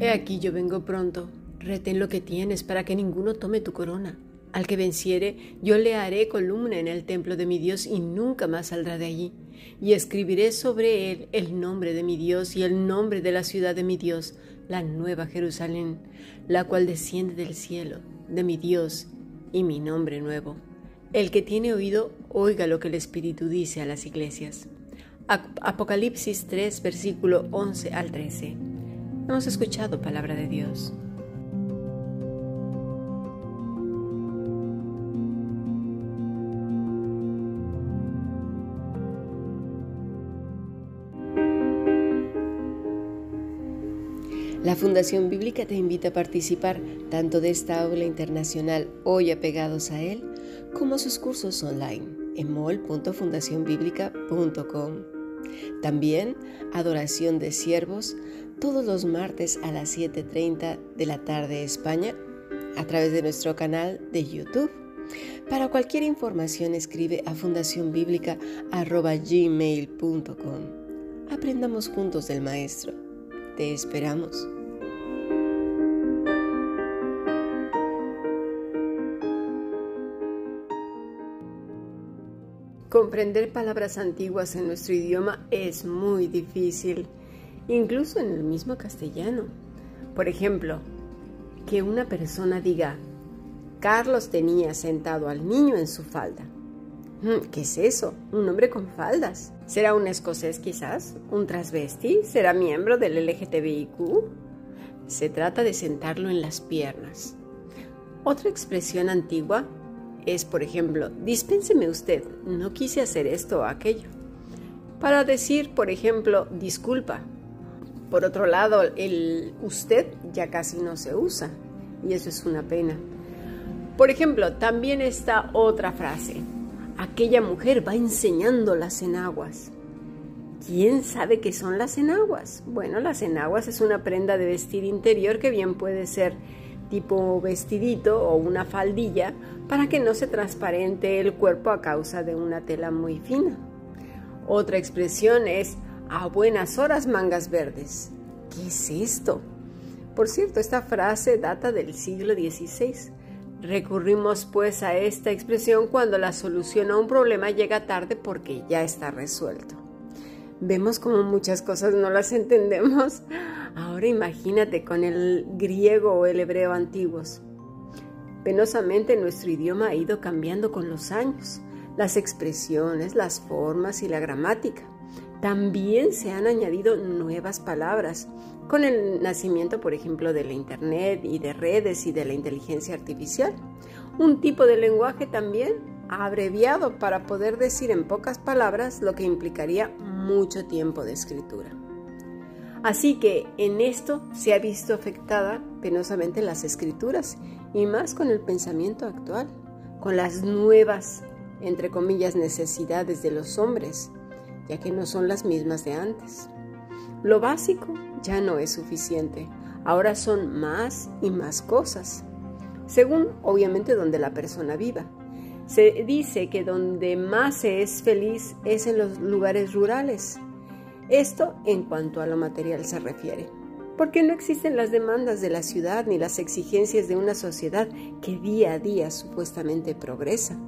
He aquí yo vengo pronto, retén lo que tienes para que ninguno tome tu corona. Al que venciere, yo le haré columna en el templo de mi Dios y nunca más saldrá de allí. Y escribiré sobre él el nombre de mi Dios y el nombre de la ciudad de mi Dios, la nueva Jerusalén, la cual desciende del cielo, de mi Dios y mi nombre nuevo. El que tiene oído, oiga lo que el Espíritu dice a las iglesias. Apocalipsis 3, versículo 11 al 13. Hemos escuchado palabra de Dios. La Fundación Bíblica te invita a participar tanto de esta aula internacional hoy apegados a él, como a sus cursos online en mol.fundacionbiblica.com. También Adoración de Siervos todos los martes a las 7.30 de la tarde España a través de nuestro canal de YouTube. Para cualquier información escribe a fundacionbiblica.gmail.com. Aprendamos juntos del Maestro. Te esperamos. Comprender palabras antiguas en nuestro idioma es muy difícil, incluso en el mismo castellano. Por ejemplo, que una persona diga, Carlos tenía sentado al niño en su falda. Mm, ¿Qué es eso? ¿Un hombre con faldas? ¿Será un escocés quizás? ¿Un transvesti? ¿Será miembro del LGTBIQ? Se trata de sentarlo en las piernas. Otra expresión antigua es, por ejemplo, dispénseme usted, no quise hacer esto o aquello. Para decir, por ejemplo, disculpa. Por otro lado, el usted ya casi no se usa y eso es una pena. Por ejemplo, también está otra frase aquella mujer va enseñando las enaguas. ¿Quién sabe qué son las enaguas? Bueno, las enaguas es una prenda de vestir interior que bien puede ser tipo vestidito o una faldilla para que no se transparente el cuerpo a causa de una tela muy fina. Otra expresión es a buenas horas mangas verdes. ¿Qué es esto? Por cierto, esta frase data del siglo XVI Recurrimos pues a esta expresión cuando la solución a un problema llega tarde porque ya está resuelto. Vemos como muchas cosas no las entendemos. Ahora imagínate con el griego o el hebreo antiguos. Penosamente nuestro idioma ha ido cambiando con los años, las expresiones, las formas y la gramática. También se han añadido nuevas palabras con el nacimiento, por ejemplo, de la Internet y de redes y de la inteligencia artificial. Un tipo de lenguaje también abreviado para poder decir en pocas palabras lo que implicaría mucho tiempo de escritura. Así que en esto se ha visto afectada penosamente las escrituras y más con el pensamiento actual, con las nuevas, entre comillas, necesidades de los hombres, ya que no son las mismas de antes. Lo básico ya no es suficiente, ahora son más y más cosas, según obviamente donde la persona viva. Se dice que donde más se es feliz es en los lugares rurales. Esto en cuanto a lo material se refiere, porque no existen las demandas de la ciudad ni las exigencias de una sociedad que día a día supuestamente progresa.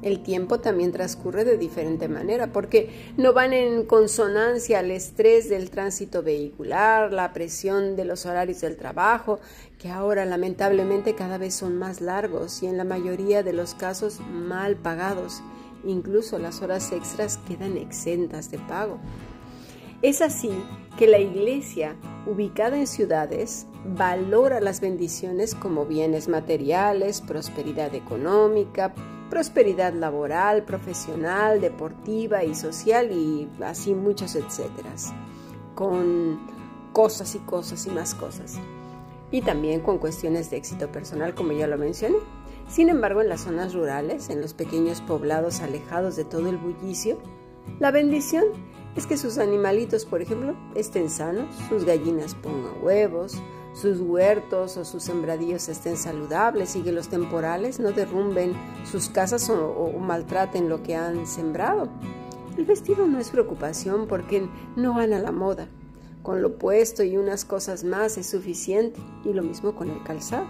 El tiempo también transcurre de diferente manera porque no van en consonancia al estrés del tránsito vehicular, la presión de los horarios del trabajo, que ahora lamentablemente cada vez son más largos y en la mayoría de los casos mal pagados. Incluso las horas extras quedan exentas de pago. Es así que la Iglesia, ubicada en ciudades, valora las bendiciones como bienes materiales, prosperidad económica, prosperidad laboral, profesional, deportiva y social y así muchos etcéteras, con cosas y cosas y más cosas. Y también con cuestiones de éxito personal, como ya lo mencioné. Sin embargo, en las zonas rurales, en los pequeños poblados alejados de todo el bullicio, la bendición es que sus animalitos, por ejemplo, estén sanos, sus gallinas pongan huevos, sus huertos o sus sembradíos estén saludables y que los temporales no derrumben sus casas o, maltraten lo que han sembrado. El vestido no es preocupación porque no van a la moda, Con lo puesto y unas cosas más es suficiente, y lo mismo con el calzado.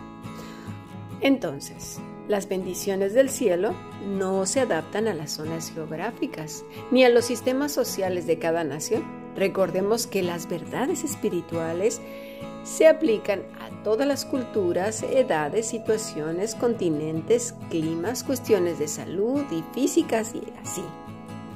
Entonces, las bendiciones del cielo no se adaptan a las zonas geográficas ni a los sistemas sociales de cada nación. Recordemos que las verdades espirituales se aplican a todas las culturas, edades, situaciones, continentes, climas, cuestiones de salud y físicas y así.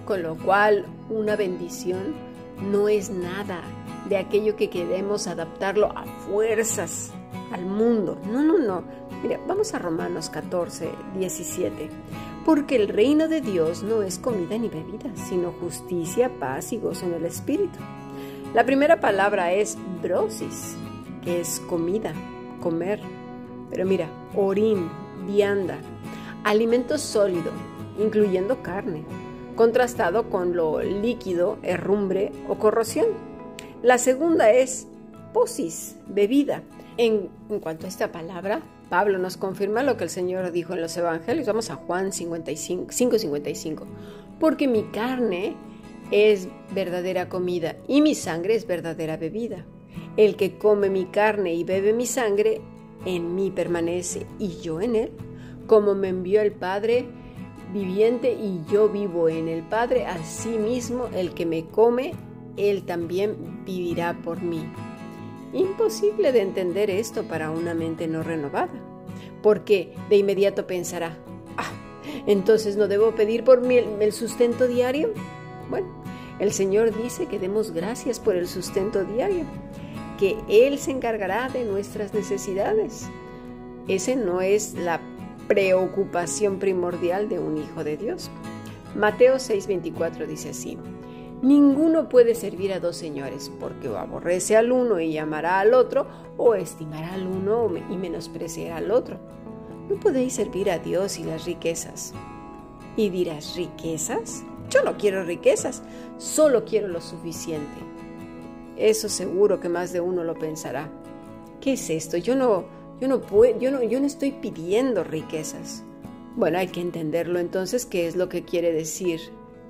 Con lo cual, una bendición no es nada de aquello que queremos adaptarlo a fuerzas al mundo. No, no, no. Mira, vamos a Romanos 14, 17. Porque el reino de Dios no es comida ni bebida, sino justicia, paz y gozo en el Espíritu. La primera palabra es brosis, que es comida, comer. Pero mira, orim, vianda, alimento sólido, incluyendo carne, contrastado con lo líquido, herrumbre o corrosión. La segunda es posis, bebida. En, en cuanto a esta palabra, Pablo nos confirma lo que el Señor dijo en los Evangelios. Vamos a Juan 55, 5:55. Porque mi carne es verdadera comida y mi sangre es verdadera bebida. El que come mi carne y bebe mi sangre, en mí permanece y yo en él. Como me envió el Padre viviente y yo vivo en el Padre, asimismo el que me come, él también vivirá por mí. Imposible de entender esto para una mente no renovada, porque de inmediato pensará, ah, entonces no debo pedir por mí el sustento diario. Bueno, el Señor dice que demos gracias por el sustento diario, que Él se encargará de nuestras necesidades. Ese no es la preocupación primordial de un hijo de Dios. Mateo 6:24 dice así, Ninguno puede servir a dos señores, porque o aborrece al uno y amará al otro, o estimará al uno y menospreciará al otro. No podéis servir a Dios y las riquezas. Y dirás, ¿riquezas? Yo no quiero riquezas, solo quiero lo suficiente. Eso seguro que más de uno lo pensará. ¿Qué es esto? Yo no, yo no puedo, yo no, yo no estoy pidiendo riquezas. Bueno, hay que entenderlo entonces qué es lo que quiere decir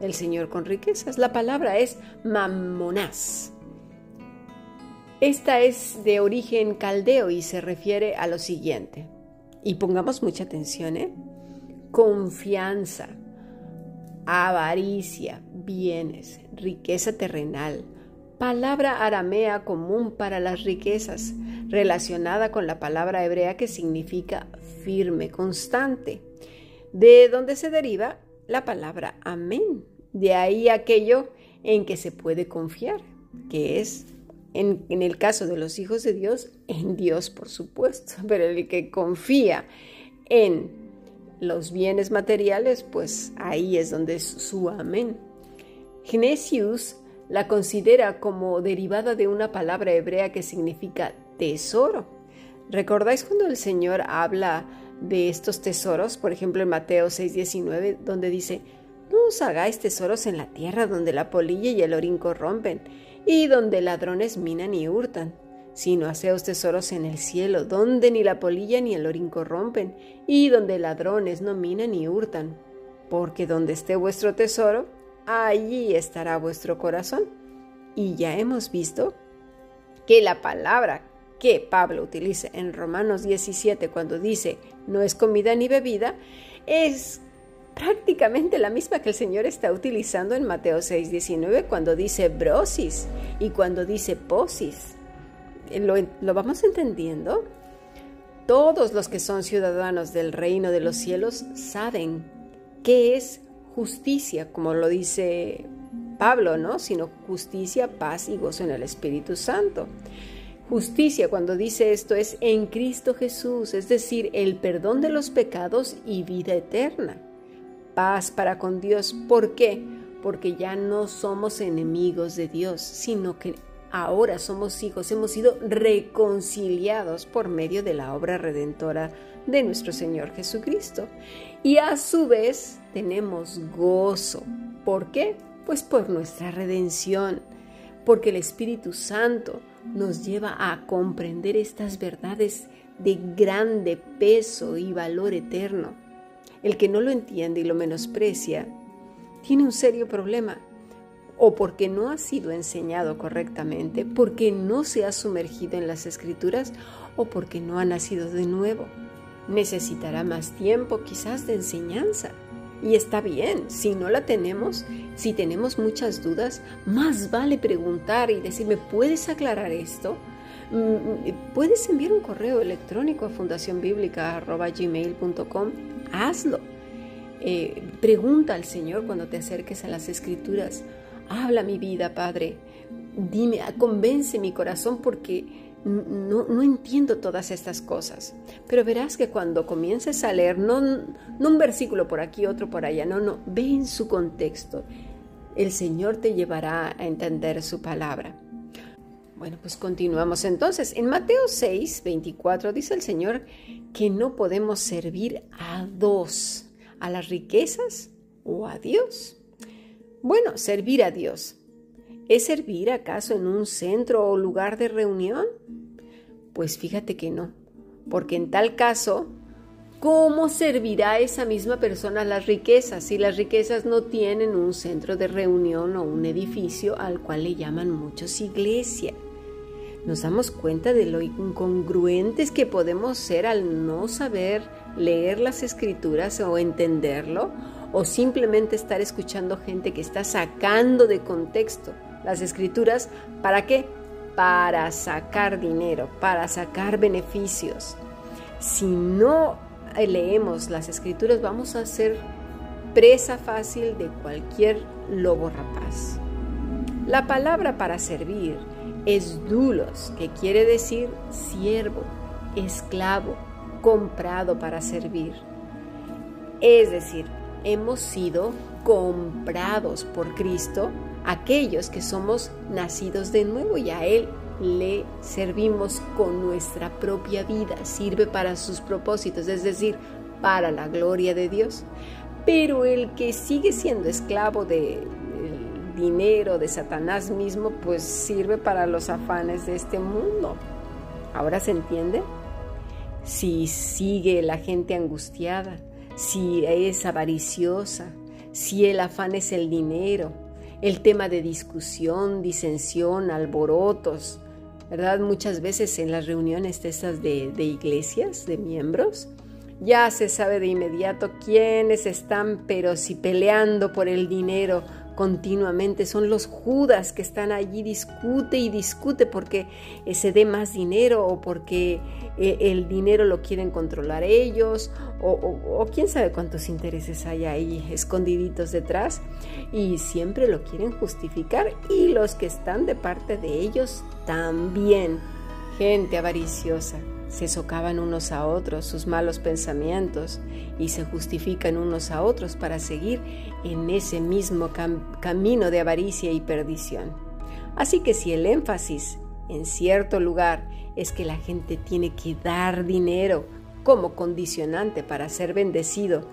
el Señor con riquezas. La palabra es mamonás. Esta es de origen caldeo y se refiere a lo siguiente. Y pongamos mucha atención, ¿eh? Confianza, avaricia, bienes, riqueza terrenal. Palabra aramea común para las riquezas, relacionada con la palabra hebrea que significa firme, constante, de donde se deriva la palabra amén, de ahí aquello en que se puede confiar, que es, en, el caso de los hijos de Dios, en Dios, por supuesto, pero el que confía en los bienes materiales, pues ahí es donde es su amén. Genesius la considera como derivada de una palabra hebrea que significa tesoro. ¿Recordáis cuando el Señor habla de estos tesoros? Por ejemplo, en Mateo 6:19, donde dice, no os hagáis tesoros en la tierra donde la polilla y el orín corrompen, y donde ladrones minan y hurtan, sino haceos tesoros en el cielo, donde ni la polilla ni el orín corrompen, y donde ladrones no minan ni hurtan. Porque donde esté vuestro tesoro, allí estará vuestro corazón. Y ya hemos visto que la palabra que Pablo utiliza en Romanos 17 cuando dice no es comida ni bebida, es prácticamente la misma que el Señor está utilizando en Mateo 6:19 cuando dice brosis y cuando dice posis. ¿Lo, ¿Lo, vamos entendiendo? Todos los que son ciudadanos del reino de los cielos saben qué es justicia, como lo dice Pablo, ¿no? Sino justicia, paz y gozo en el Espíritu Santo. Justicia, cuando dice esto, es en Cristo Jesús, es decir, el perdón de los pecados y vida eterna paz para con Dios. ¿Por qué? Porque ya no somos enemigos de Dios, sino que ahora somos hijos, hemos sido reconciliados por medio de la obra redentora de nuestro Señor Jesucristo. Y a su vez tenemos gozo. ¿Por qué? Pues por nuestra redención, porque el Espíritu Santo nos lleva a comprender estas verdades de grande peso y valor eterno. El que no lo entiende y lo menosprecia tiene un serio problema. O porque no ha sido enseñado correctamente, porque no se ha sumergido en las escrituras o porque no ha nacido de nuevo. Necesitará más tiempo quizás de enseñanza. Y está bien, si no la tenemos, si tenemos muchas dudas, más vale preguntar y decirme, ¿puedes aclarar esto? Mm, puedes enviar un correo electrónico a fundacionbiblica.gmail.com. Hazlo. Eh, pregunta al Señor cuando te acerques a las escrituras. Habla mi vida, Padre. Dime, convence mi corazón porque no, entiendo todas estas cosas. Pero verás que cuando comiences a leer, no, no un versículo por aquí, otro por allá, no, no, ve en su contexto. El Señor te llevará a entender su palabra. Bueno, pues continuamos entonces. En Mateo 6, 24 dice el Señor que no podemos servir a dos, a las riquezas o a Dios. Bueno, servir a Dios. ¿Es servir acaso en un centro o lugar de reunión? Pues fíjate que no, porque en tal caso, ¿cómo servirá esa misma persona las riquezas si las riquezas no tienen un centro de reunión o un edificio al cual le llaman muchos iglesia? Nos damos cuenta de lo incongruentes que podemos ser al no saber leer las escrituras o entenderlo o simplemente estar escuchando gente que está sacando de contexto las escrituras. ¿Para qué? Para sacar dinero, para sacar beneficios. Si no leemos las escrituras vamos a ser presa fácil de cualquier lobo rapaz. La palabra para servir es dulos, que quiere decir siervo, esclavo, comprado para servir. Es decir, hemos sido comprados por Cristo, aquellos que somos nacidos de nuevo y a Él le servimos con nuestra propia vida, sirve para sus propósitos, es decir, para la gloria de Dios. Pero el que sigue siendo esclavo de, dinero de Satanás mismo, pues sirve para los afanes de este mundo. ¿Ahora se entiende? Si sigue la gente angustiada, si es avariciosa, si el afán es el dinero, el tema de discusión, disensión, alborotos, ¿verdad? Muchas veces en las reuniones de estas de, de iglesias, de miembros, ya se sabe de inmediato quiénes están, pero si peleando por el dinero continuamente. Son los Judas que están allí, discute y discute porque eh, se dé más dinero o porque eh, el dinero lo quieren controlar ellos o, quién sabe cuántos intereses hay ahí escondiditos detrás y siempre lo quieren justificar y los que están de parte de ellos también. Gente avariciosa se socavan unos a otros sus malos pensamientos y se justifican unos a otros para seguir en ese mismo camino de avaricia y perdición. Así que si el énfasis en cierto lugar es que la gente tiene que dar dinero como condicionante para ser bendecido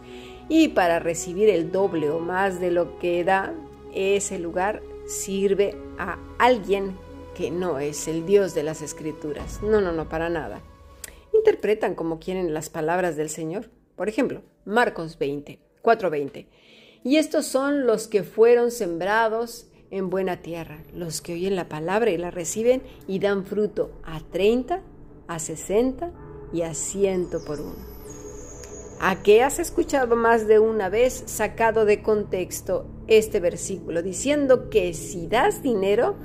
y para recibir el doble o más de lo que da, ese lugar sirve a alguien que no es el Dios de las Escrituras. No, no, no, para nada interpretan como quieren las palabras del Señor. Por ejemplo, Marcos 20, 4:20. Y estos son los que fueron sembrados en buena tierra, los que oyen la palabra y la reciben y dan fruto a 30, a 60 y a 100 por uno. ¿A qué has escuchado más de una vez sacado de contexto este versículo diciendo que si das dinero,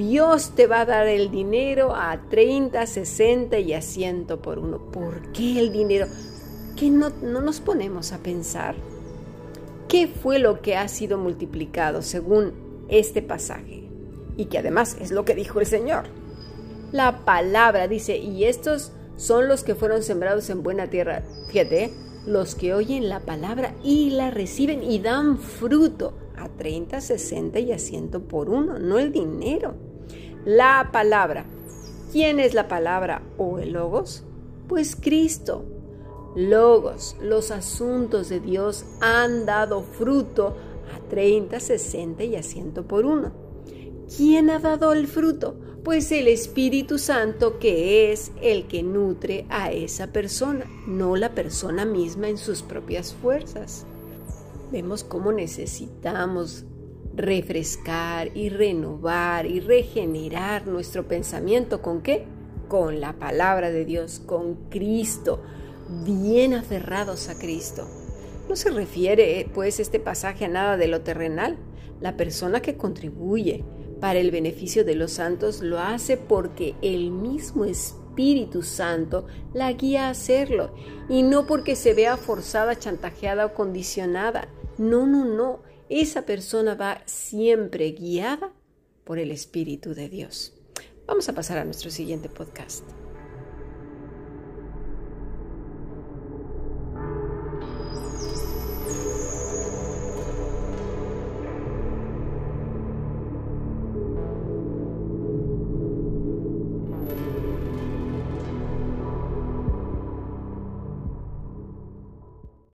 Dios te va a dar el dinero a 30, 60 y a 100 por uno. ¿Por qué el dinero? ¿Qué no, no nos ponemos a pensar? ¿Qué fue lo que ha sido multiplicado según este pasaje? Y que además es lo que dijo el Señor. La palabra dice, y estos son los que fueron sembrados en buena tierra. Fíjate, los que oyen la palabra y la reciben y dan fruto a 30, 60 y a 100 por uno, no el dinero. La palabra. ¿Quién es la palabra o el logos? Pues Cristo. Logos, los asuntos de Dios han dado fruto a 30, 60 y a 100 por uno. ¿Quién ha dado el fruto? Pues el Espíritu Santo que es el que nutre a esa persona, no la persona misma en sus propias fuerzas. Vemos cómo necesitamos refrescar y renovar y regenerar nuestro pensamiento con qué? Con la palabra de Dios, con Cristo, bien aferrados a Cristo. No se refiere, pues, este pasaje a nada de lo terrenal. La persona que contribuye para el beneficio de los santos lo hace porque el mismo Espíritu Santo la guía a hacerlo y no porque se vea forzada, chantajeada o condicionada. No, no, no. Esa persona va siempre guiada por el Espíritu de Dios. Vamos a pasar a nuestro siguiente podcast.